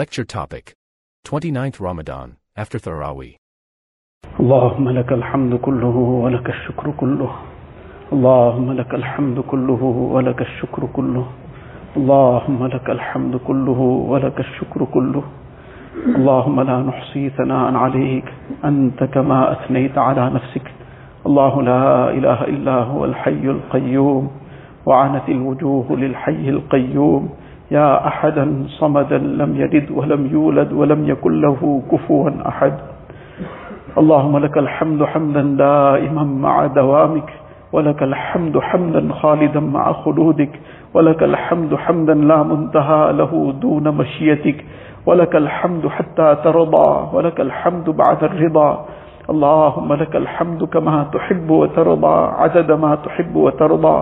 Lecture topic. 29th Ramadan, after Taraweeh. اللهم لك الحمد كله ولك الشكر كله. اللهم لك الحمد كله ولك الشكر كله. اللهم لك الحمد كله ولك الشكر كله. اللهم لا نحصي ثناء عليك. أنت كما أثنيت على نفسك. الله لا إله إلا هو الحي القيوم. وعنت الوجوه للحي القيوم. يا أحدا صمدا لم يلد ولم يولد ولم يكن له كفوا أحد. اللهم لك الحمد حمدا دائما مع دوامك ولك الحمد حمدا خالدا مع خلودك ولك الحمد حمدا لا منتهى له دون مشيتك ولك الحمد حتى ترضى ولك الحمد بعد الرضا. اللهم لك الحمد كما تحب وترضى عدد ما تحب وترضى.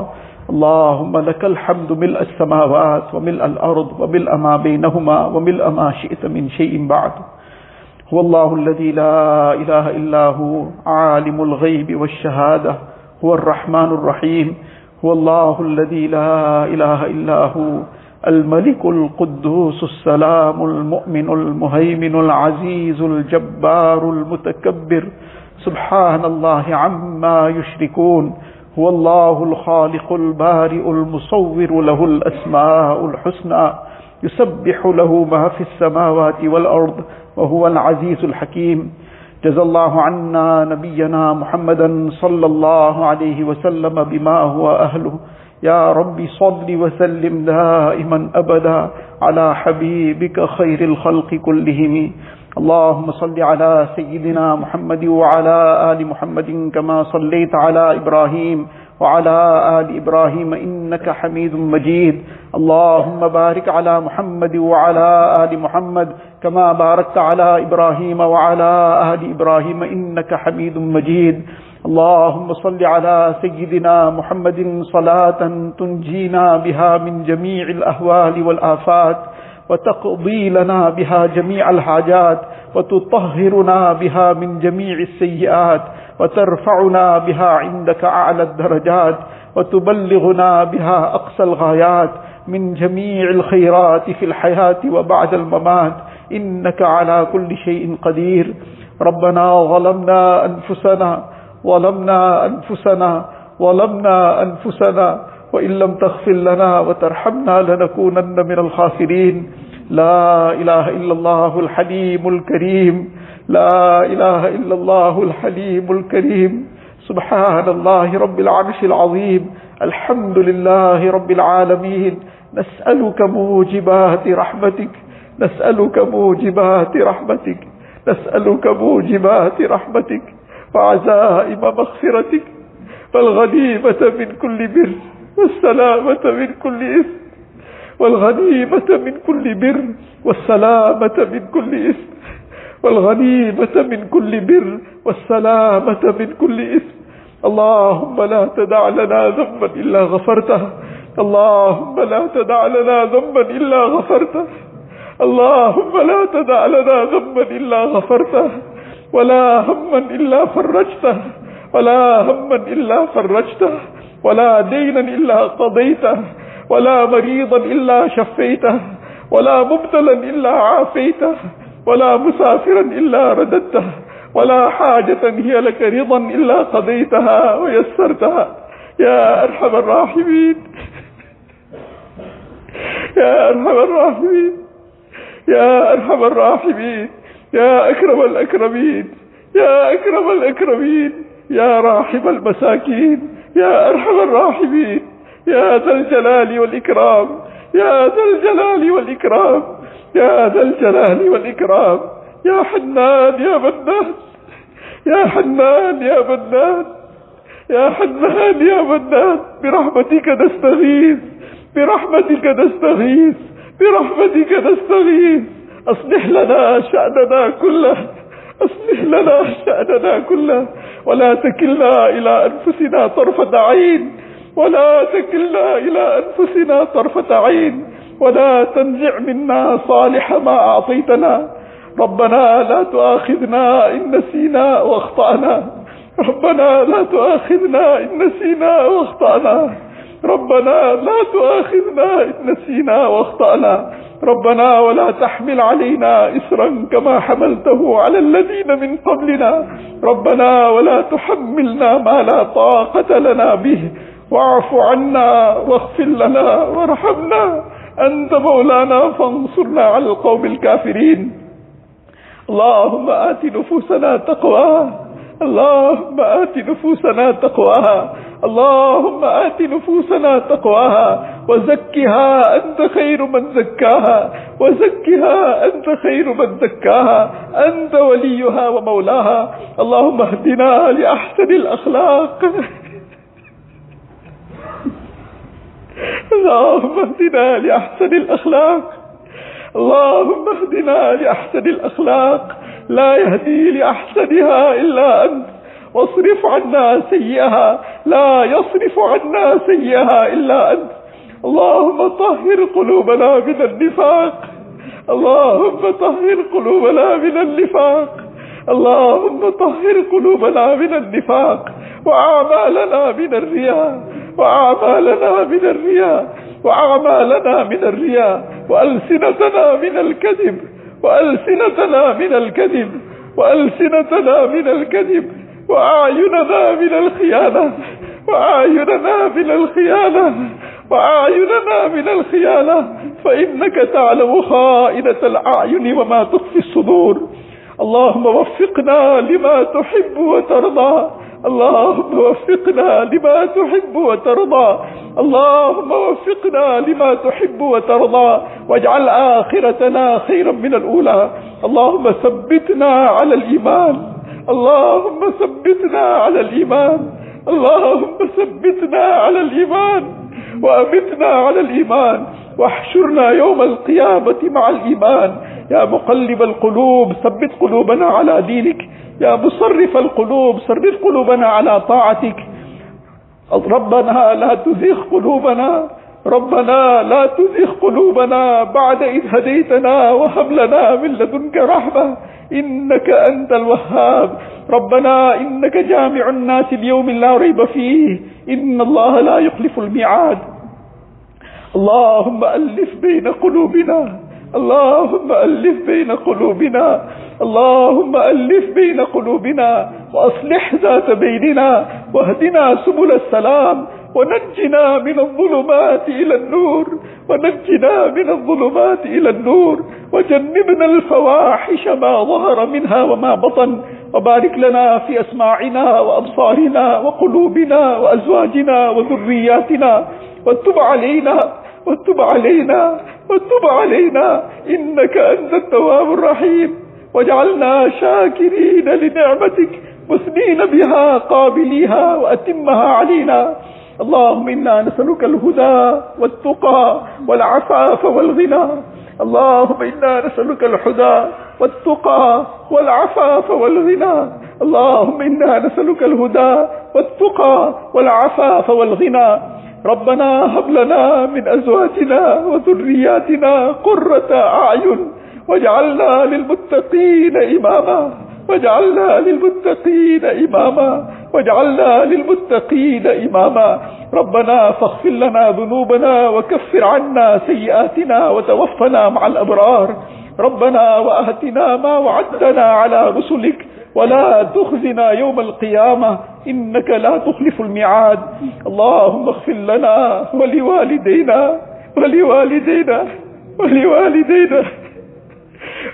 اللهم لك الحمد ملء السماوات وملء الأرض وملء ما بينهما وملء ما شئت من شيء بعد. هو الله الذي لا إله إلا هو عالم الغيب والشهادة هو الرحمن الرحيم. هو الله الذي لا إله إلا هو الملك القدوس السلام المؤمن المهيمن العزيز الجبار المتكبر. سبحان الله عما يشركون. هو الله الخالق البارئ المصور له الأسماء الحسنى يسبح له ما في السماوات والأرض وهو العزيز الحكيم. جزى الله عنا نبينا محمدا صلى الله عليه وسلم بما هو أهله. يا رب صل وسلم دائما أبدا على حبيبك خير الخلق كلهم. اللهم صل على سيدنا محمد وعلى آل محمد كما صليت على إبراهيم وعلى آل إبراهيم إنك حميد مجيد. اللهم بارك على محمد وعلى آل محمد كما باركت على إبراهيم وعلى آل إبراهيم إنك حميد مجيد. اللهم صل على سيدنا محمد صلاة تنجينا بها من جميع الأهوال والآفات. وتقضي لنا بها جميع الحاجات وتطهرنا بها من جميع السيئات وترفعنا بها عندك أعلى الدرجات وتبلغنا بها أقصى الغايات من جميع الخيرات في الحياة وبعد الممات. إنك على كل شيء قدير. ربنا ظلمنا أنفسنا ظلمنا أنفسنا ظلمنا أنفسنا. وإن لم تغفر لنا وترحمنا لنكونن من الخاسرين. لا إله إلا الله الحليم الكريم. لا إله إلا الله الحليم الكريم. سبحان الله رب العرش العظيم. الحمد لله رب العالمين. نسألك موجبات رحمتك. نسألك موجبات رحمتك. نسألك موجبات رحمتك. وعزائم مغفرتك. والغنيمة من كل بر. والسلامة من كل إثم والغنيمة من كل بر والسلامة من كل إثم والغنيمة من كل بر والسلامة من كل إثم. اللهم لا تدع لنا ذنبا إلا غفرته. اللهم لا تدع لنا ذنبا إلا غفرته. اللهم لا تدع لنا ذنبا إلا غفرته. ولا هما إلا فرجته. ولا هما إلا فرجته. ولا دينا إلا قضيته ولا مريضا إلا شفيته ولا مبتلا إلا عافيته ولا مسافرا إلا رددته ولا حاجة هي لك رضا إلا قضيتها ويسرتها. يا أرحم الراحمين. يا أرحم الراحمين. يا أرحم الراحمين. يا أكرم الأكرمين. يا أكرم الأكرمين. يا راحم المساكين. يا أرحم الراحمين يا ذا الجلال والإكرام يا ذا الجلال والإكرام يا ذا الجلال والإكرام يا حنان يا منان يا حنان يا منان يا حنان يا منان برحمتك نستغيث برحمتك نستغيث برحمتك نستغيث أصلح لنا شأننا كله أصلح لنا شأننا كله. ولا تكلنا إلى أنفسنا طرفة عين. ولا تكلنا إلى أنفسنا طرفة عين. ولا تنزع منا صالح ما أعطيتنا. ربنا لا تؤاخذنا إن نسينا واخطأنا. ربنا لا تؤاخذنا إن نسينا واخطأنا. ربنا لا تؤاخذنا إن نسينا واخطأنا. ربنا ولا تحمل علينا إسرا كما حملته على الذين من قبلنا. ربنا ولا تحملنا ما لا طاقة لنا به. واعف عنا واغفر لنا وارحمنا. أنت مولانا فانصرنا على القوم الكافرين. اللهم آت نفوسنا تقواها. اللهم آت نفوسنا تقواها. اللهم آت نفوسنا تقواها. وزكها أنت خير من زكاها. وزكها أنت خير من زكاها. أنت وليها ومولاها. اللهم اهدنا لأحسن الأخلاق. اللهم اهدنا لأحسن الأخلاق. اللهم اهدنا لأحسن الأخلاق. لا يهدي لأحسنها إلا أنت. واصرف عنا سيئها. لا يصرف عنا سيئها إلا أنت. اللهم طهر قلوبنا من النفاق. اللهم طهر قلوبنا من النفاق. اللهم طهر قلوبنا من النفاق. وأعمالنا من الرياء. وأعمالنا من الرياء. وأعمالنا من الرياء. وألسنتنا من الكذب. وألسنتنا من الكذب وألسنتنا من الكذب وأعيننا من الخيانة وأعيننا من الخيانة وأعيننا من الخيانة. فإنك تعلم خائنة الأعين وما تخفي الصدور. اللهم وفقنا لما تحب وترضى. اللهم وفقنا لما تحب وترضى. اللهم وفقنا لما تحب وترضى. واجعل آخرتنا خيرا من الأولى. اللهم ثبتنا على الإيمان. اللهم ثبتنا على الإيمان. اللهم ثبتنا على الإيمان. وأمتنا على الإيمان. واحشرنا يوم القيامة مع الإيمان. يا مقلب القلوب ثبت قلوبنا على دينك. يا مصرف القلوب صرف قلوبنا على طاعتك. ربنا لا تزغ قلوبنا ربنا لا تزغ قلوبنا بعد إذ هديتنا وهب لنا من لدنك رحمة إنك أنت الوهاب. ربنا إنك جامع الناس اليوم لا ريب فيه إن الله لا يخلف الميعاد. اللهم ألف بين قلوبنا. اللهم ألف بين قلوبنا اللهم ألف بين قلوبنا وأصلح ذات بيننا واهدنا سبل السلام ونجنا من الظلمات إلى النور ونجنا من الظلمات إلى النور وجنبنا الفواحش ما ظهر منها وما بطن وبارك لنا في أسماعنا وأبصارنا وقلوبنا وأزواجنا وذرياتنا وتب علينا وتب علينا وتب علينا إنك أنت التواب الرحيم. واجعلنا شاكرين لنعمتك مثنين بها قابليها وأتمها علينا. اللهم إنا نسألك الهدى والتقى والعفاف والغنى. اللهم إنا نسألك الهدى والتقى والعفاف والغنى. اللهم إنا نسألك الهدى والتقى والعفاف والغنى. ربنا هب لنا من أزواجنا وذرياتنا قرة أعين واجعلنا للمتقين إماما. واجعلنا للمتقين إماما. واجعلنا للمتقين إماما. ربنا فاغفر لنا ذنوبنا وكفر عنا سيئاتنا وتوفنا مع الأبرار. ربنا وأهتنا ما وعدتنا على رسلك. ولا تخزنا يوم القيامة إنك لا تخلف الميعاد. اللهم اغفر لنا ولوالدينا ولوالدينا ولوالدينا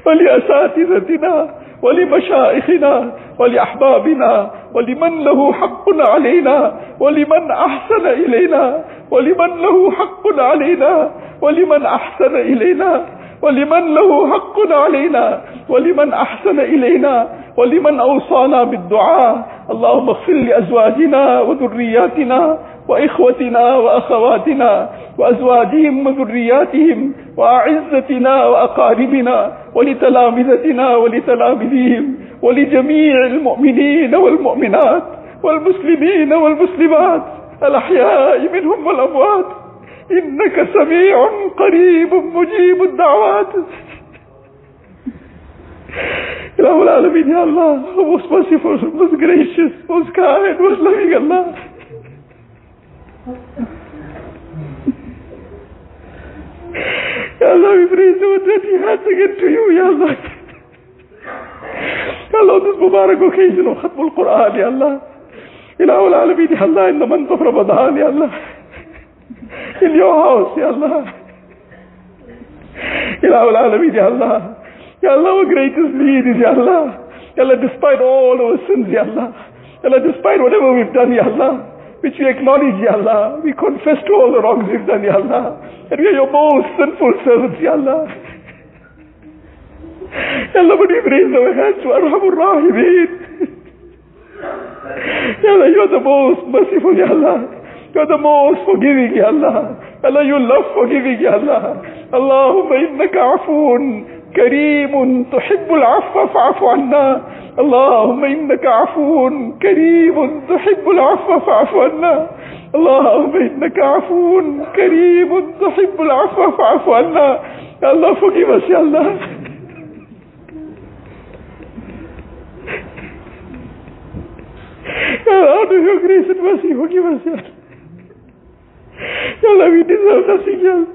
ولأساتذتنا ولمشائخنا ولأحبابنا ولمن له حق علينا ولمن أحسن إلينا ولمن له حق علينا ولمن أحسن إلينا ولمن له حق علينا ولمن أحسن إلينا. ولمن أوصانا بالدعاء. اللهم اغفر لأزواجنا وذرياتنا وإخوتنا وأخواتنا وأزواجهم وذرياتهم وأعزتنا وأقاربنا ولتلامذتنا ولتلامذيهم ولجميع المؤمنين والمؤمنات والمسلمين والمسلمات الأحياء منهم والأموات. إنك سميع قريب مجيب الدعوات. إله العالمين يا Allah, most merciful, most gracious, most kind, most loving Allah. Ya Allah, we praise the one that you had to get to you, Ya Allah. Ya Allah, this Mubarak occasion of Khatm al-Quran, Ya Allah. إله العالمين يا الله إن من طف رمضان يا الله in your house يا الله إله العالمين يا الله Ya Allah, our greatest need is, Ya Allah. Ya Allah, despite all our sins, Ya Allah. Ya Allah, despite whatever we've done, Ya Allah, which we acknowledge, Ya Allah, we confess to all the wrongs we've done, Ya Allah, and we are your most sinful servants, Ya Allah. Ya Allah, but we've raised our hands to Arhamur Rahimeen. Ya Allah, you are the most merciful, Ya Allah. You are the most forgiving, Ya Allah. Allah, you love forgiving, Ya Allah. Allahumma innaka afoon كريم تحب العفو فاعف عنا. اللهم إنك عفو كريم تحب العفو فاعف عنا. اللهم إنك عفو كريم تحب العفو فاعف عنا. يا الله forgive us يا الله Ya Allah, out of your grace and mercy, forgive us, Ya Allah. Ya Allah,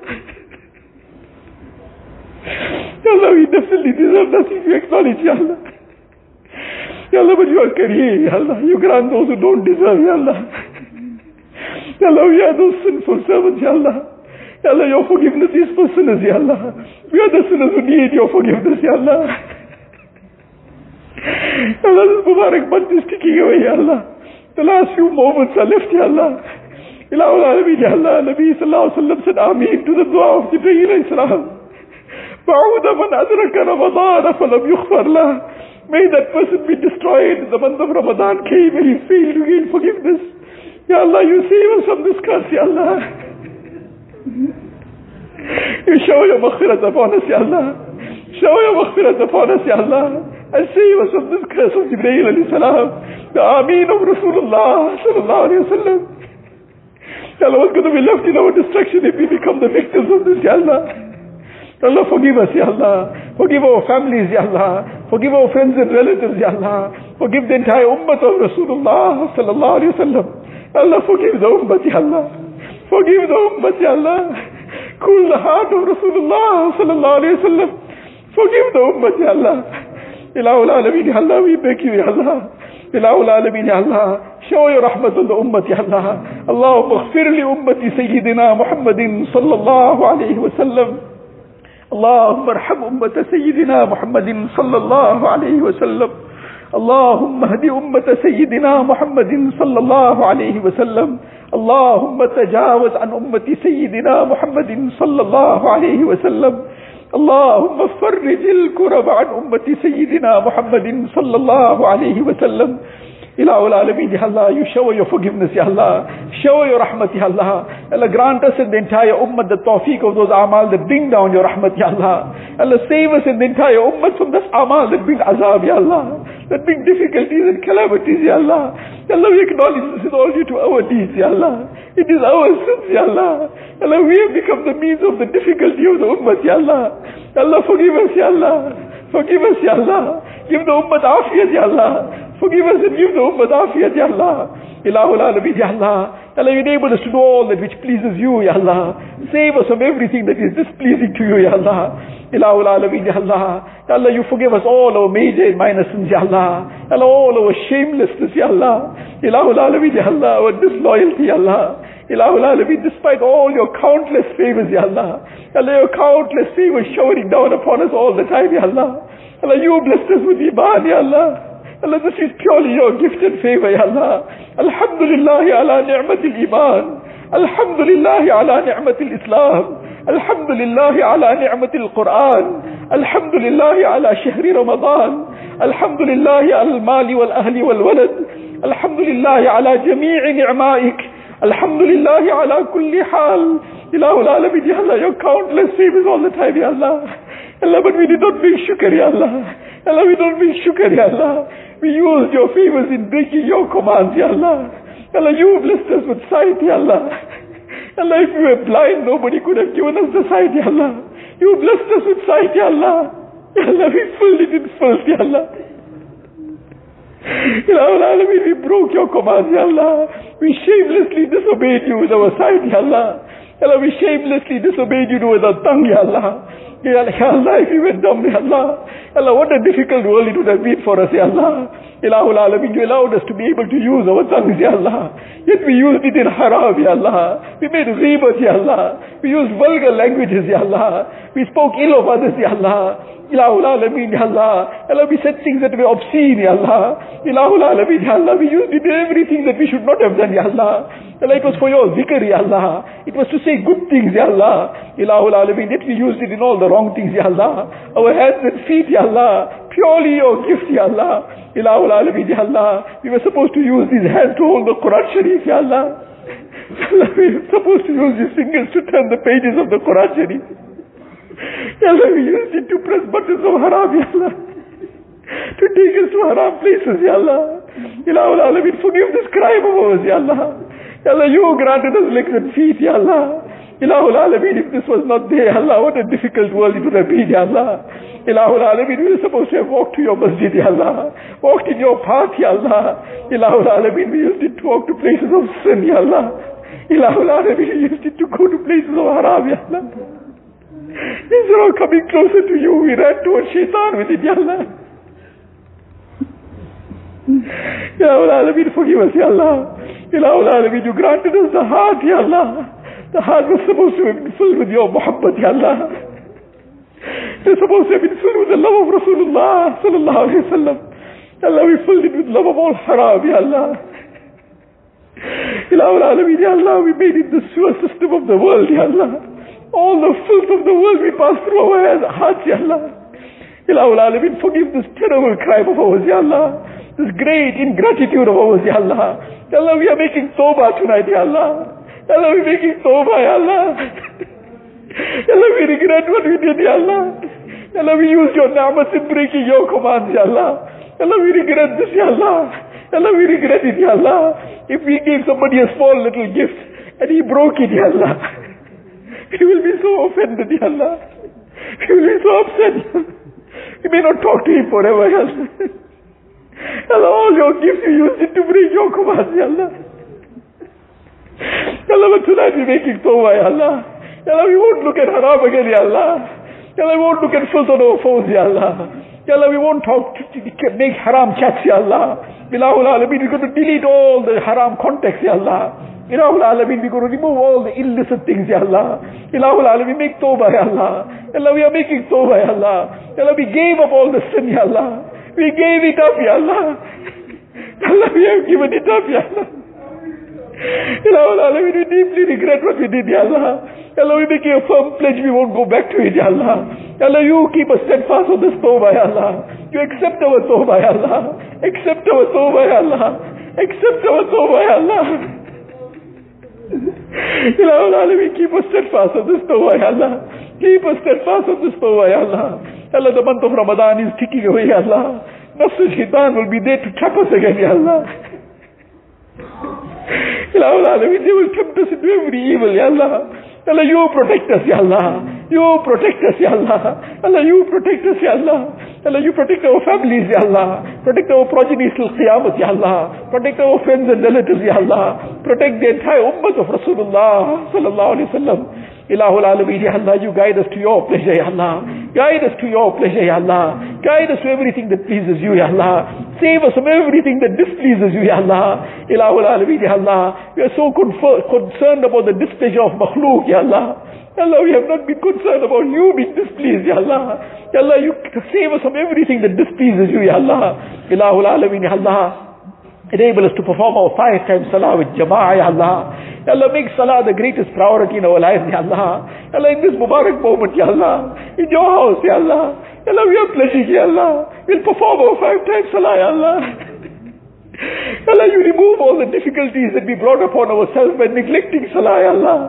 والله نفس اللي ديزرداتي في اكنولوجي يا الله. يا كريه يلا يو جراند دوز دونت ديزيرف يا الله. وي ار دوز سينفول سيرفنتس يلا يلا يور فورجيفنس از فور سينرز يلا وي ار ذا سينرز who need يا الله يا الله. this مبارك month is ticking away الله. The last few moments are left يلا إله العالمين يلا النبي صلى الله عليه وسلم said آمين to the dua of Jibreel عليه السلام. بعود من أدرك رمضان فلم يغفر له May that person be destroyed. The month of Ramadan came and he failed to gain forgiveness. Ya Allah, you save us from this curse, Ya Allah. You show your maghfirat upon us, Ya Allah. Show your maghfirat upon us, Ya Allah. And save us from this curse of Jibreel alayhi salam. The Ameen of Rasulullah sallallahu alayhi wa sallam. Ya Allah, what's going to be left in our destruction if we become the victims of this, Ya Allah? Allah forgive us, Ya Allah. Forgive our families, Ya Allah. Forgive our friends and relatives, Ya Allah. Forgive the entire ummah of Rasulullah sallallahu alayhi wa sallam. Allah forgive the ummah, Ya Allah. Forgive the ummah, Ya Allah. Cool the heart of Rasulullah sallallahu alayhi wa sallam. Forgive the ummah, Ya Allah. Ilahul Alameen, Ya Allah, we beg you, Ya Allah. Ilahul Alameen, Ya Allah. Show your rahmat on the ummah, Ya Allah. Allahumma اغفر لأمة سيدنا محمد صلى الله عليه وسلم. اللهم ارحم أمة سيدنا محمد صلى الله عليه وسلم. اللهم اهد أمة سيدنا محمد صلى الله عليه وسلم. اللهم تجاوز عن أمة سيدنا محمد صلى الله عليه وسلم. اللهم فرج الكرب عن أمة سيدنا محمد صلى الله عليه وسلم. Ilah Alameen, Ya Allah, you shower your forgiveness, Ya Allah. Shower your rahmat, Ya Allah. Allah, grant us and the entire ummah the tawfiq of those amal that bring down your rahmat, Ya Allah. Allah, save us and the entire ummah from this amal that bring azab, Ya Allah. That bring difficulties and calamities, Ya Allah. Allah, we acknowledge this is all due to our deeds, Ya Allah. It is our sins, Ya Allah. Allah, we have become the means of the difficulty of the ummah, Ya Allah. Allah, forgive us, Ya Allah. Forgive us, Ya Allah. Give the ummah afiyat, Ya Allah. Forgive us and give the ummah afiyat, Ya Allah. Ilahul Alameen, Ya Allah. Allah, enable us to do all that which pleases you, Ya Allah. Save us from everything that is displeasing to you, Ya Allah. Ilahul Alameen, Ya Allah. Ya Allah, you forgive us all our major and minor sins, Ya Allah. Ya Allah, all our shamelessness, Ya Allah. Ilahul Alameen, Ya Allah, our disloyalty, Ya Allah. Ilahul Alameen, despite all your countless favors, Ya Allah. Ya Allah, your countless favors showering down upon us all the time, Ya Allah. Allah, you blessed us with Iman, Ya Allah. And this is purely your gift and favor, Ya Allah. الحمد لله على نعمة الإيمان. الحمد لله على نعمة الإسلام. الحمد لله على نعمة القرآن. الحمد لله على شهر رمضان. الحمد لله على المال والأهل والولد. الحمد لله على جميع نعمائك. الحمد لله على كل حال. إله العالمين يا الله. Your countless favors all the time يا الله. Allah, but we did not bring shukr, Ya Allah. Allah, we don't bring shukr, Ya Allah. We used your favors in breaking your commands, Ya Allah. Allah, you blessed us with sight, Ya Allah. Allah, if we were blind, nobody could have given us the sight, Ya Allah. You blessed us with sight, Ya Allah. Ya Allah, we filled it in filth, Ya Allah. Ya Allah, we broke your commands, Ya Allah. We shamelessly disobeyed you with our sight, Ya Allah. Allah, we shamelessly disobeyed you with our tongue, Ya Allah. Ya Allah, if we went dumb, Ya Allah. Allah, what a difficult world it would have been for us, Ya Allah. Ilahul Alameen, you allowed us to be able to use our tongues, Ya Allah. Yet we used it in haram, Ya Allah. We made ghibat, Ya Allah. We used vulgar languages, Ya Allah. We spoke ill of others, Ya Allah. Ilahul Alameen, Ya Allah. Allah, we said things that were obscene, Ya Allah. Ilahul Alameen, Ya Allah. We used it in everything that we should not have done, Ya Allah. Allah, it was for your zikr, Ya Allah. It was to say good things, Ya Allah. Ilahul Alameen, yet we used it in all the wrong things, Ya Allah. Our hands and feet, Ya Allah. Purely your gift, Ya Allah. Ilahul Alameen, Ya Allah. We were supposed to use these hands to hold the Quran Sharif, Ya Allah. Allah, we were supposed to use these fingers to turn the pages of the Quran Sharif. Allah, we used to press buttons of haram, Ya Allah. To take us to haram places, Ya Allah. Alameen, forgive this crime of ours, Ya Allah. Ya Allah, you granted us legs and feet, Ya Allah. Ilahul Alameen, if this was not there, Allah, what a difficult world it would have been, Ya Allah. Ilahul Alameen, we were supposed to have walked to your masjid, Ya Allah. Walked in your path, Ya Allah. Ilahul Alameen, we used it to walk to places of sin, Ya Allah. Ilahul Alameen, we used it to go to places of haram, Ya Allah. Instead of coming closer to you, we ran towards shaitan with it, Ya Allah. Ilahul Alameen, forgive us, Ya Allah. Ilahul Alameen, you granted us the heart, Ya Allah. The heart was supposed to been filled with your muhabbat, Ya Allah. Was supposed to have been filled with the love of Rasulullah sallallahu alayhi wa sallam. Allah, we filled it with love of all haram, Ya Allah. Ilahul Alameen, Ya Allah, we made it the sewer system of the world, Ya Allah. All the filth of the world we pass through our hearts, ah, Ya Allah. Ilahul Alameen, forgive this terrible crime of ours, Ya Allah. This great ingratitude of ours, Ya Allah. Ya Allah, we are making tawbah tonight, Ya Allah. Ya Allah, we're making tawbah, Ya Allah. Ya Allah, we regret what we did, Ya Allah. Ya Allah, we used your namas in breaking your commands, Ya Allah. Ya Allah, we regret this, Ya Allah. Ya Allah, we regret it, Ya Allah. If we gave somebody a small little gift and he broke it, Ya Allah. We will be so offended, Ya Allah. We will be so upset. We may not talk to him forever, Ya Allah. All your gifts you used it to break your commands, Ya Allah. Ya Allah, but tonight we're making tawbah, Ya Allah. Ya Allah, we won't look at haram again, Ya Allah. Ya Allah, we won't look at filth on our phones, Ya Allah. Ya Allah, we won't talk, make haram chats, Ya Allah. Ilahul Alameen, we're going to delete all the haram contacts, Ya Allah. Ilahul Alameen, we're going to remove all the illicit things, Ya Allah. Ilahul Alameen, make tawbah, Ya Allah. Ya Allah, we are making tawbah, Ya Allah. Ya Allah, we gave up all the sin, Ya Allah. We gave it up, Ya Allah. Ya Allah, we have given it up, Ya Allah. Ilahul Alameen, we deeply regret what we did, Ya Allah. Allah, we make a firm pledge we won't go back to it, Ya Allah. Allah, you keep us steadfast on this tawbah, Ya Allah. You accept our tawbah, Ya Allah. Accept our tawbah, Ya Allah. Accept our tawbah, Ya Allah. Ilahul Alameen, keep us steadfast on this tawbah, Ya Allah. Keep us steadfast on this tawbah, Ya Allah. Allah, the month of Ramadan is ticking away, Ya Allah. Nafs shaitan will be there to trap us again, Ya Allah. Ilahul Alameen, they will tempt us into every evil, Ya Allah. Allah, you protect us, Ya Allah. You protect us, Ya Allah. Allah, you protect us, Ya Allah. Allah, you protect our families, Ya Allah. Protect our progeny till Qiyamah, Ya Allah. Protect our friends and relatives, Ya Allah. Protect the entire ummah of Rasulullah sallallahu alayhi wa sallam. Ilahul Alameen, Ya Allah, you guide us to your pleasure, Ya Allah. Guide us to your pleasure, Ya Allah. Guide us to everything that pleases you, Ya Allah. Save us from everything that displeases you, Ya Allah. Ilahul Alameen, Ya Allah. We are so concerned about the displeasure of makhluk, Ya Allah. Allah, we have not been concerned about you being displeased, Ya Allah. Ya Allah, you save us from everything that displeases you, Ya Allah. Ilahul Alameen, Ya Allah. Enable us to perform our five times salah with jama'ah, Ya Allah. Ya Allah, make salah the greatest priority in our lives, Ya Allah. Ya Allah, in this Mubarak moment, Ya Allah. In your house, Ya Allah. Ya Allah, we are pledging, Ya Allah. We'll perform our five times salah, Ya Allah. Ya Allah, you remove all the difficulties that we brought upon ourselves by neglecting salah, Ya Allah.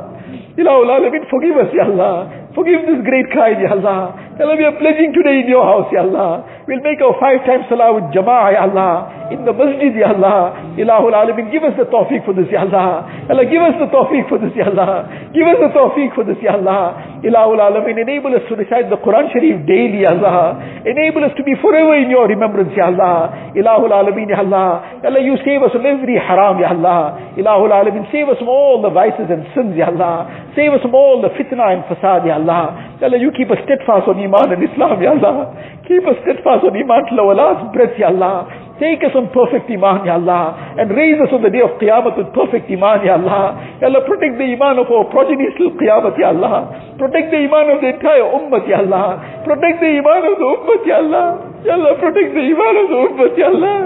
Ilahul Alameen, forgive us, Ya Allah. Forgive this great crime, Ya Allah. Ya Allah, we are pledging today in your house, Ya Allah. We'll make our five times salah with jama'ah, Ya Allah. In the masjid, Ya Allah. Ilahul Alameen, give us the tawfiq for this, Ya Allah. Allah, give us the tawfiq for this, Ya Allah. Give us the tawfiq for this, Ya Allah. Ilahul Alameen, enable us to recite the Quran Sharif daily, Ya Allah. Enable us to be forever in your remembrance, Ya Allah. Ilahul Alameen, Ya Allah. Allah, you save us from every haram, Ya Allah. Ilahul Alameen, save us from all the vices and sins, Ya Allah. Save us from all the fitna and fasad, Ya Allah. Ya Allah, you keep us steadfast on Iman and Islam, Ya Allah. Keep us steadfast on Iman till our last breath, Ya Allah. Take us on perfect Iman, Ya Allah. And raise us on the day of Qiyamah with perfect Iman, Ya Allah. Ya Allah, protect the Iman of our progeny till Qiyamah, Ya Allah. Protect the Iman of the entire Ummah, Ya Allah. Protect the Iman of the Ummah, Ya Allah. Ya Allah, protect the Iman of the Ummah, Ya Allah.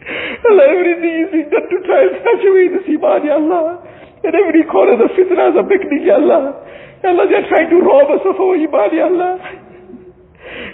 Allah, everything is being done to try and away this Iman, Ya Allah. In every corner the fitnas are beckoning, Ya Allah. Ya Allah, they are trying to rob us of our Iman, Ya Allah.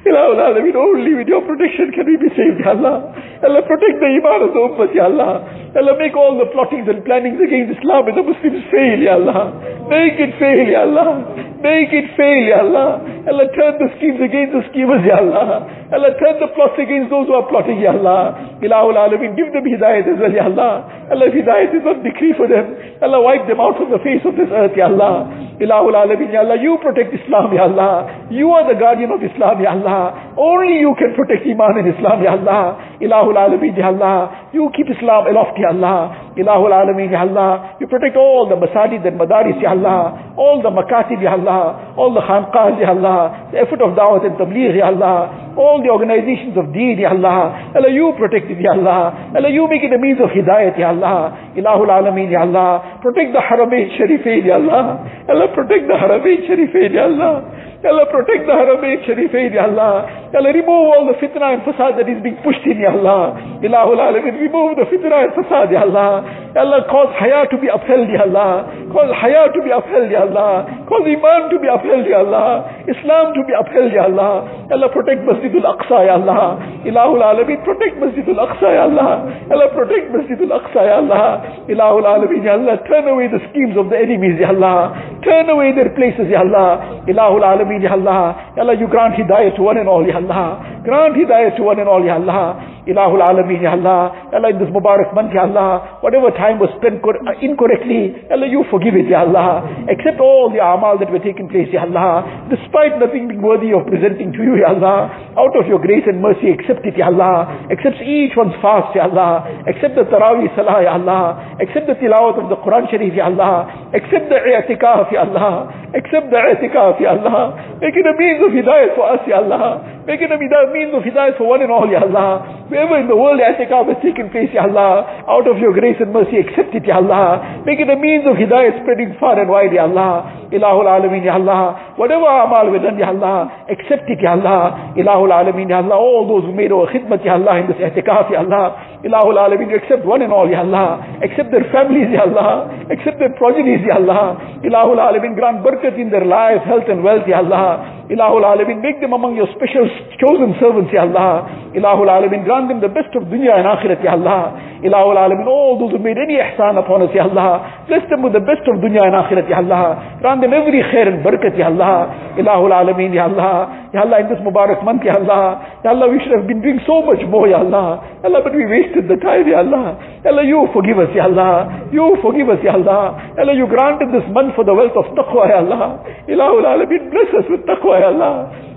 Ilahul Alameen, only with your protection can we be saved, Ya Allah. Allah, protect the Iman of the Ummah, Ya Allah. Allah, make all the plottings and plannings against Islam and the Muslims fail, Ya Allah. Make it fail, Ya Allah. Make it fail, Ya Allah. Allah, turn the schemes against the schemers, Ya Allah. Allah, turn the plots against those who are plotting, Ya Allah. Ilahul Alameen, give them hidayat as well, Ya Allah. Allah, hidayat is not decree for them, Allah, wipe them out from the face of this earth, Ya Allah. Ilahul Alameen, Ya Allah, you protect Islam, Ya Allah. You are the guardian of Islam, Ya Allah. Only you can protect Iman and Islam, Ya Allah. Ilahul Alameen, Ya Allah. You keep Islam aloft, Ya Allah. Ilahul Alameen, Ya Allah. You protect all the masajid and madaris, Ya Allah. All the makatib, Ya Allah. All the khanqahs, Ya Allah. The effort of da'wat and tabligh, Ya Allah. All the organizations of deen, Ya Allah. Allah, you protect it, Ya Allah. Allah, you make it a means of hidayat, Ya Allah. Ilahul Alameen, Ya Allah. Protect the Haramain Sharifain, Ya Allah. Allah, protect the Haramain Sharifain, Ya Allah. Allah protect the Haramain Sharifain, Ya Allah. Allah remove all the fitna and fasad that is being pushed in, Ya Allah. Ilahul Alameen, remove the fitna and fasad, Ya Allah. Allah, cause haya to be upheld, Ya Allah. Cause haya to be upheld, Ya Allah. Cause iman to be upheld, Ya Allah. Islam to be upheld, Ya Allah. Allah, protect Masjidul Aqsa, Ya Allah. Ilahul Alameen, protect Masjidul Aqsa, Ya Allah. Allah, protect Masjidul Aqsa, Ya Allah. Ilahul Alameen, Ya Allah, turn away the schemes of the enemies, Ya Allah. Turn away their places, Ya Allah. Ilahul Alameen, Ya Allah. Ya Allah, you grant hidayah to one and all, Ya Allah. Grant hidayah to one and all, Ya Allah. Ilahul Alameen, Ya Allah. Ya Allah, in this Mubarak month, Ya Allah, whatever time was spent cor- uh, incorrectly, Ya Allah, you forgive it, Ya Allah. Accept all the amal that were taking place, Ya Allah. Despite nothing being worthy of presenting to you, Ya Allah, out of your grace and mercy, accept it, Ya Allah. Accept each one's fast, Ya Allah. Accept the Taraweeh Salah, Ya Allah. Accept the tilawat of the Quran Sharif, Ya Allah. Accept the i'tikaf, Ya Allah. Accept the i'tikaf, Ya Allah. Make it a means of hidayah for us, Ya Allah. Make it a means of hidayah for one and all, Ya Allah. Wherever in the world i'tikaf has taken place, Ya Allah, out of your grace and mercy, accept it, Ya Allah. Make it a means of hidayah spreading far and wide, Ya Allah. Ilahul Alameen, Ya Allah. Whatever amal we done, Ya Allah, accept it, Ya Allah. Ilahul Alameen, Ya Allah. All those who made our khidmat, Ya Allah, in this i'tikaf, Ya Allah. Ilahul Alameen, you accept one and all, Ya Allah. Accept their families, Ya Allah. Accept their progenies, Ya Allah. Ilahul Alameen, grant barakat in their life, health and wealth, Ya Allah. Ilahul Alameen, make them among your special chosen servants, Ya Allah. Ilahul Alameen, grant them the best of dunya and akhirat, Ya Allah. Ilahul Alameen, all those who made any ihsan upon us, Ya Allah. Bless them with the best of dunya and akhirat, Ya Allah. Grant them every khair and barakat, Ya Allah. Ilahul Alameen, Ya Allah. Ya Allah, in this Mubarak month, Ya Allah. Ya Allah, we should have been doing so much more, Ya Allah. Ya Allah, but we wasted the time, Ya Allah. Ya Allah, you forgive us, Ya Allah. You forgive us, Ya Allah. Ya Allah, you granted this month for the wealth of taqwa, Ya Allah. Ilahul Alameen, bless us with taqwa, Ya Allah.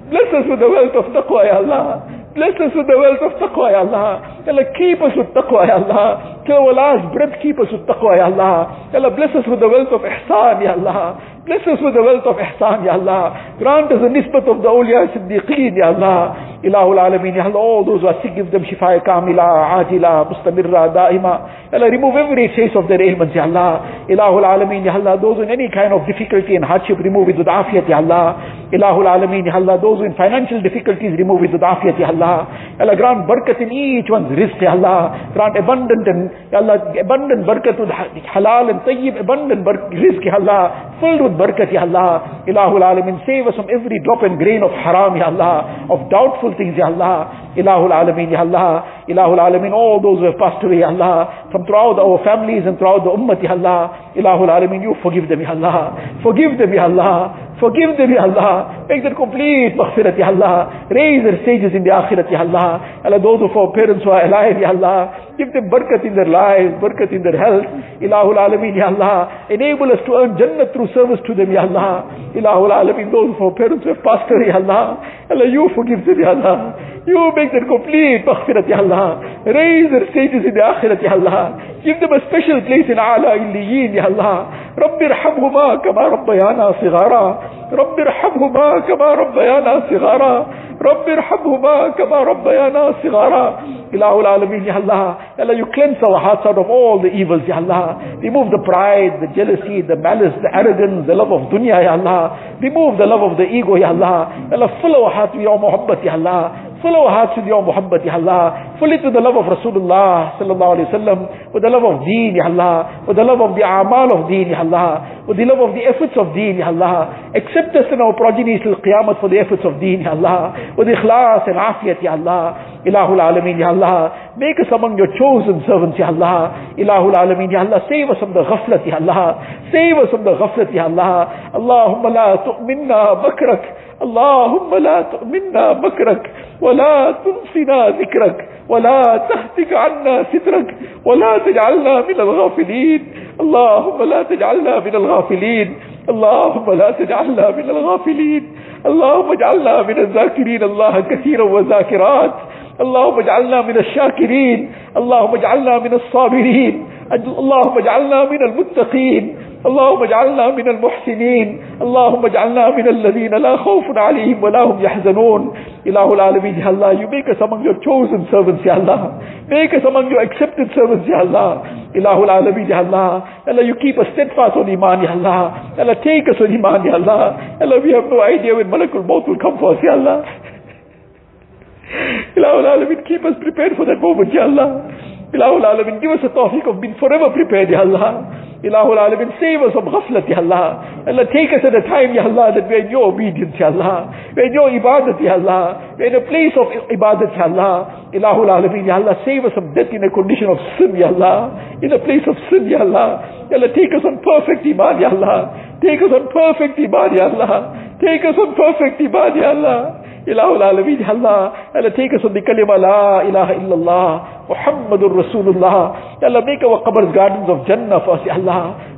Bless us with the wealth of taqwa, Ya Allah. Bless us with the wealth of taqwa, Ya Allah. Ya Allah, keep us with taqwa, Ya Allah. Till our last breath, keep us with taqwa, Ya Allah. Ya Allah, bless us with the wealth of ihsan, Ya Allah. Bless us with the wealth of ihsan, Ya Allah. Grant us the nisbat of the awliya siddiqeen, Ya Allah. Ilahul Alameen, Ya Allah, all those who are sick, give them shifa kamila, ajila, mustamirra, daima. Ya Allah, remove every trace of their ailments, Ya Allah. Ilahul Alameen, Ya Allah, those in any kind of difficulty and hardship, remove it with afiyat, Ya Allah. Ilahul Alameen, Ya Allah, those in financial difficulties, remove it with afiyat, Ya Allah. Ya Allah, grant barakat in each one's rizq, Ya Allah. Grant abundant and, Ya Allah, abundant barakat with halal and tayyib, abundant rizq, Ya Allah, filled with barakat, Ya Allah. Ilahul Alameen, save us from every drop and grain of haram, Ya Allah, of doubtful things, Ya Allah. Ilahul Alameen, Ya Allah. Ilahul Alameen, all those who have passed away, Allah, from throughout our families and throughout the ummah, Ya Allah. Ilahul Alameen, you forgive them, Ya Allah. Forgive them, Ya Allah. Forgive them, Ya Allah. Make them complete maghfirat, Ya Allah. Raise their stages in the akhirat, Ya Allah. Allah, those of our parents who are alive, Ya Allah. Give them barakat in their lives, barakat in their health. Ilahul Alameen, Ya Allah. Enable us to earn Jannah through service to them, Ya Allah. Ilahul Alameen, those of our parents who have passed away, Ya Allah. Allah, you forgive them, Ya Allah. You make them complete maghfirat, Ya Allah. Raise their stages in the akhirat, Ya Allah. Give them a special place in Ala Illiyin, Ya Allah. رب ارحمهما كما ربيانا صغارا رب ارحمهما كما ربيانا صغارا رب ارحمهما كما ربيانا صغارا إله العالمين يا الله Allah you cleanse our hearts out of all the evils Ya Allah remove the pride the jealousy the malice the arrogance the love of dunya Ya Allah remove the love of the ego Ya Allah Allah fill our hearts with your muhabbat Ya Allah Fill our hearts with your muhabbat, Ya Allah. Fill it with the love of Rasulullah sallallahu alayhi wa sallam, with the love of deen, Ya Allah, with the love of the amal of deen, Ya Allah, with the love of the efforts of deen, Ya Allah. Accept us and our progeny till qiyamah for the efforts of deen, Ya Allah, and afiyat, Ya Allah. Ilahul Alameen, Ya Allah. Make us among your chosen servants, Ya Allah. Ilahul Alameen, Ya Allah. Save us from the ghaflat, Ya Allah. Save us from the ghaflat, Ya Allah. Allahumma la tu'minna bakrak. اللهم لا تؤمنا مكرك ولا تنسنا ذكرك ولا تهتك عنا سترك ولا تجعلنا من الغافلين اللهم لا تجعلنا من الغافلين اللهم لا تجعلنا من الغافلين اللهم اجعلنا من الذاكرين الله كثيرا وذاكرات. اللهم اجعلنا من الشاكرين. اللهم اجعلنا من الصابرين. اللهم اجعلنا من المتقين اللهم اجعلنا من المحسنين اللهم اجعلنا من الذين لا خوف عليهم ولا هم يحزنون إله العالمين يا Allah you make us among your chosen servants يا Allah make us among your accepted servants يا Allah إله العالمين يا Allah Allah you keep us steadfast on iman يا Allah Allah take us on iman يا Allah Allah we have no idea when Malakul Maut will come for us يا Allah Ilahul Alamin, keep us prepared for that moment, Ya Allah. Ilahul Alamin, give us a tawfiq of being forever prepared, Ya Allah. Ilahul Alamin, save us from ghaflat, Ya Allah. Allah, take us at a time, Ya Allah, that we're in your obedience, Ya Allah. We're in your ibadat, Ya Allah. We're in a place of ibadat, Ya Allah. Ilahul Alamin, Ya Allah, save us from death in a condition of sin, Ya Allah. In a place of sin, Ya Allah. Ya Allah, take us on perfect iman, Ya Allah. Take us on perfect iman, Ya Allah. Take us on perfect iman, Ya Allah. Ilahul Alameen, Allah, Allah take us on the kalima La ilaha illallah, Muhammadur Rasulullah. Allah make our qabrs gardens of Jannah for us, Ya.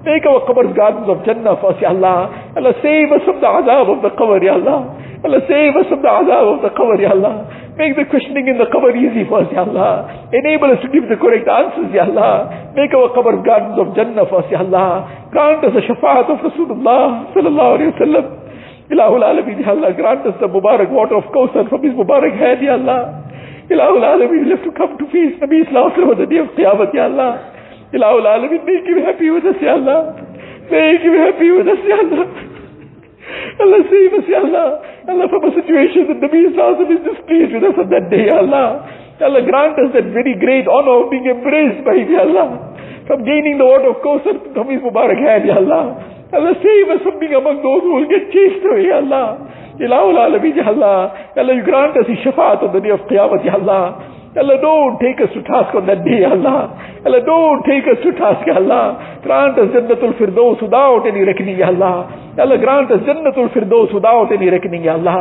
Make our qabrs gardens of Jannah for us, Ya Allah. Allah save us from the azab of the qabr, Ya Allah. Allah save us from the azab of the qabr, Ya Allah. Make the questioning in the qabr easy for us, Ya Allah. Enable us to give the correct answers, Ya Allah. Make our qabr gardens of Jannah for us, Ya Allah. Grant us the shafaat of Rasulullah sallallahu alayhi wa sallam. Ilahul Alameen, Ya Allah, grant us the Mubarak water of Kawthar from his Mubarak hand, Ya Allah. Ilahul Alameen, we have to come to face Nabi Islam on the day of Qiyamah, Ya Allah. Ilahul Alameen, make him happy with us, Ya Allah. Make him happy with us, Ya Allah. Allah save us, Ya Allah. Allah, from a situation that Nabi Islam is displeased with us on that day, Ya Allah. Allah, grant us that very great honor of being embraced by Ya Allah. From gaining the water of Kawthar from his Mubarak hand, Ya Allah. Allah save us from being among those who will get chased away, Ya Allah. الہ العالمین یا اللہ جی اللہ یو جی گرانٹ اسی شفاعت ان دی اف قیامت یا اللہ اللہ ڈونٹ ٹیک اس ٹو ٹاسک ان دی یا اللہ اللہ ڈونٹ ٹیک اس ٹو ٹاسک یا اللہ گرانٹ اس جنت الفردوس ودا اوت ان رکھنی جی یا اللہ اللہ گرانٹ اس جنت الفردوس ودا اوت ان رکھنی یا اللہ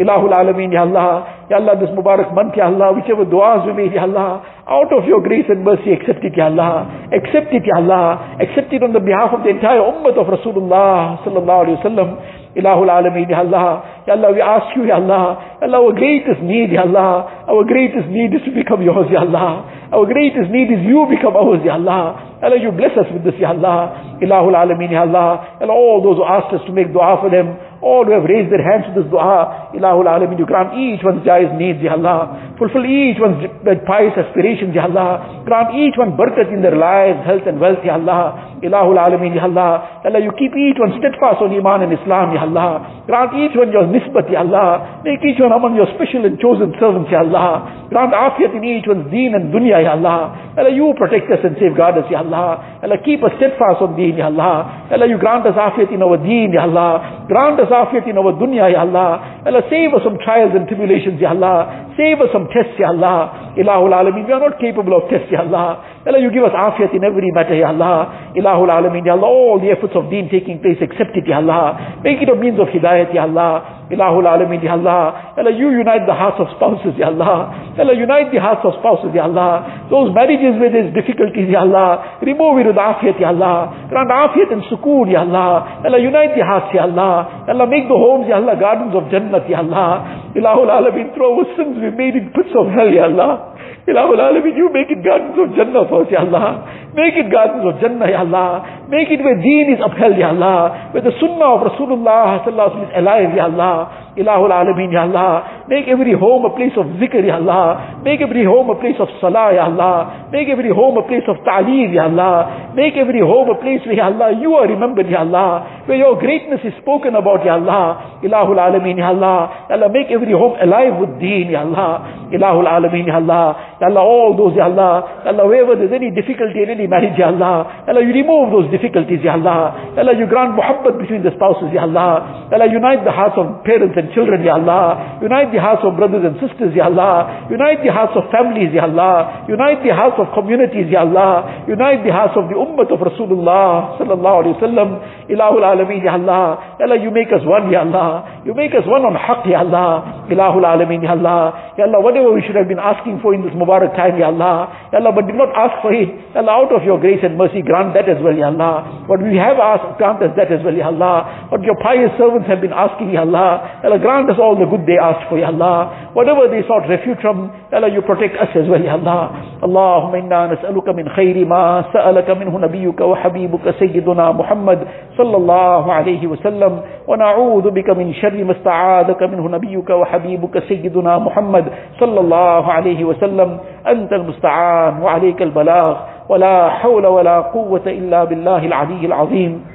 الہ العالمین یا اللہ یا اللہ دس مبارک من یا اللہ وچ دعا زمی یا اللہ out of your grace and mercy accept it ya allah accept it ya allah accept it on the behalf of the entire ummah of rasulullah sallallahu alaihi wasallam Ilahul Alameen, Ya Allah. Ya Allah, we ask you, Ya Allah. Ya Allah, our greatest need, Ya Allah. Our greatest need is to become yours, Ya Allah. Our greatest need is you become ours, Ya Allah. Allah, you bless us with this, Ya Allah. Ilahul Alameen, Ya Allah. Allah, all those who asked us to make dua for them, all who have raised their hands to this dua, Ilahul Alameen, you grant each one's ja'iz needs, Ya Allah. Fulfill each one's pious aspirations, Ya Allah. Grant each one barakat in their lives, health and wealth, Ya Allah. Ilahul Alameen, Ya Allah. Allah, you keep each one steadfast on Iman and Islam, Ya Allah. Grant each one your nisbat, Ya Allah. Make each one among your special and chosen servants, Ya Allah. Grant afiyat in each one's deen and dunya, Ya Allah. Allah, you protect us and safeguard us, Ya Allah. Allah, keep us steadfast on deen, Ya Allah. Allah, you grant us afiyat in our deen, Ya Allah. Grant us afiyat in our dunya, Ya Allah. Allah, save us from trials and tribulations, Ya Allah. Save us from tests, Ya Allah. Ilahul Alameen, we are not capable of tests, Ya Allah. Allah, you give us afiyat in every matter, Ya Allah. Ilahul Alameen, Ya Allah, all the efforts of deen taking place, accept it, Ya Allah. Make it a means of hidayat, Ya Allah. Ilahul Alameen, Ya Allah. Allah, you unite the hearts of spouses, Ya Allah. Allah, unite the hearts of spouses, Ya Allah. Those marriages where there's difficulties, Ya Allah. Remove it with afiyat, Ya Allah. Grant afiyat and sukoon, Ya Allah. Allah, unite the hearts, Ya Allah. Allah, make the homes, Ya Allah, gardens of Jannat, Ya Allah. Ilahul Alameen, through our sins we made in pits of hell, Ya Allah. Ilahul Alameen, you make it gardens of Jannah us, Ya Allah. Make it gardens of Jannah, Ya Allah. Make it where deen is upheld, Ya Allah. Where the sunnah of Rasulullah is alive, Ya Allah. Ilahul Alameen, Ya Allah. Make every home a place of zikr, Ya Allah. Make every home a place of salah, Ya Allah. Make every home a place of ta'aleem, Ya Allah. Make every home a place where, Ya Allah, you are remembered, Ya Allah. Where your greatness is spoken about, Ya Allah. Ilahul Alameen, Ya Allah. Ya Allah, make every home alive with deen, Ya Allah. Ilahul Alameen, Ya Allah. Ya Allah, all those, Ya Allah. Ya Allah, wherever there's any difficulty in any marriage, Ya Allah. Ya Allah, you remove those difficulties, Ya Allah. Ya Allah, you grant muhabbat between the spouses, Ya Allah. Ya Allah, unite the hearts of parents and children, Ya Allah. Unite the hearts of brothers and sisters, Ya Allah. Unite the hearts of families, Ya Allah. Unite the hearts of communities, Ya Allah. Unite the hearts of the ummah of Rasulullah sallallahu alayhi wa sallam. Ilahul Alameen, Ya Allah. Ya Allah, you make us one, Ya Allah. You make us one on haqq, Ya Allah. Ilahul Alameen, Ya Allah. Ya Allah, whatever we should have been asking for in this Mubarak time, Ya Allah. Ya Allah, but did not ask for it. Ya Allah, out of your grace and mercy, grant that as well, Ya Allah. What we have asked, grant us that as well, Ya Allah. What your pious servants have been asking, Ya Allah. Ya Allah, grant us all the good they asked for, Ya Allah. Whatever they sought refuge from, Ya Allah, you protect us as well, Ya Allah. اللهم إنا نسألك من خير ما سألك منه نبيك وحبيبك سيدنا محمد صلى الله عليه وسلم ونعوذ بك من شر ما استعاذك منه نبيك وحبيبك سيدنا محمد صلى الله عليه وسلم أنت المستعان وعليك البلاغ ولا حول ولا قوة إلا بالله العلي العظيم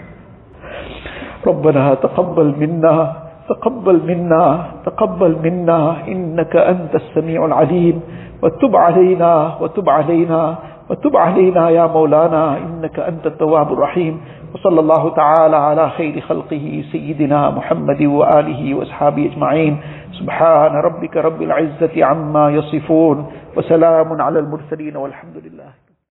ربنا تقبل منا تقبل منا تقبل منا إنك أنت السميع العليم. وتب علينا وتب علينا وتب علينا يا مولانا إنك أنت التواب الرحيم. وصلى الله تعالى على خير خلقه سيدنا محمد وآله وأصحابه أجمعين. سبحان ربك رب العزة عما يصفون وسلام على المرسلين والحمد لله.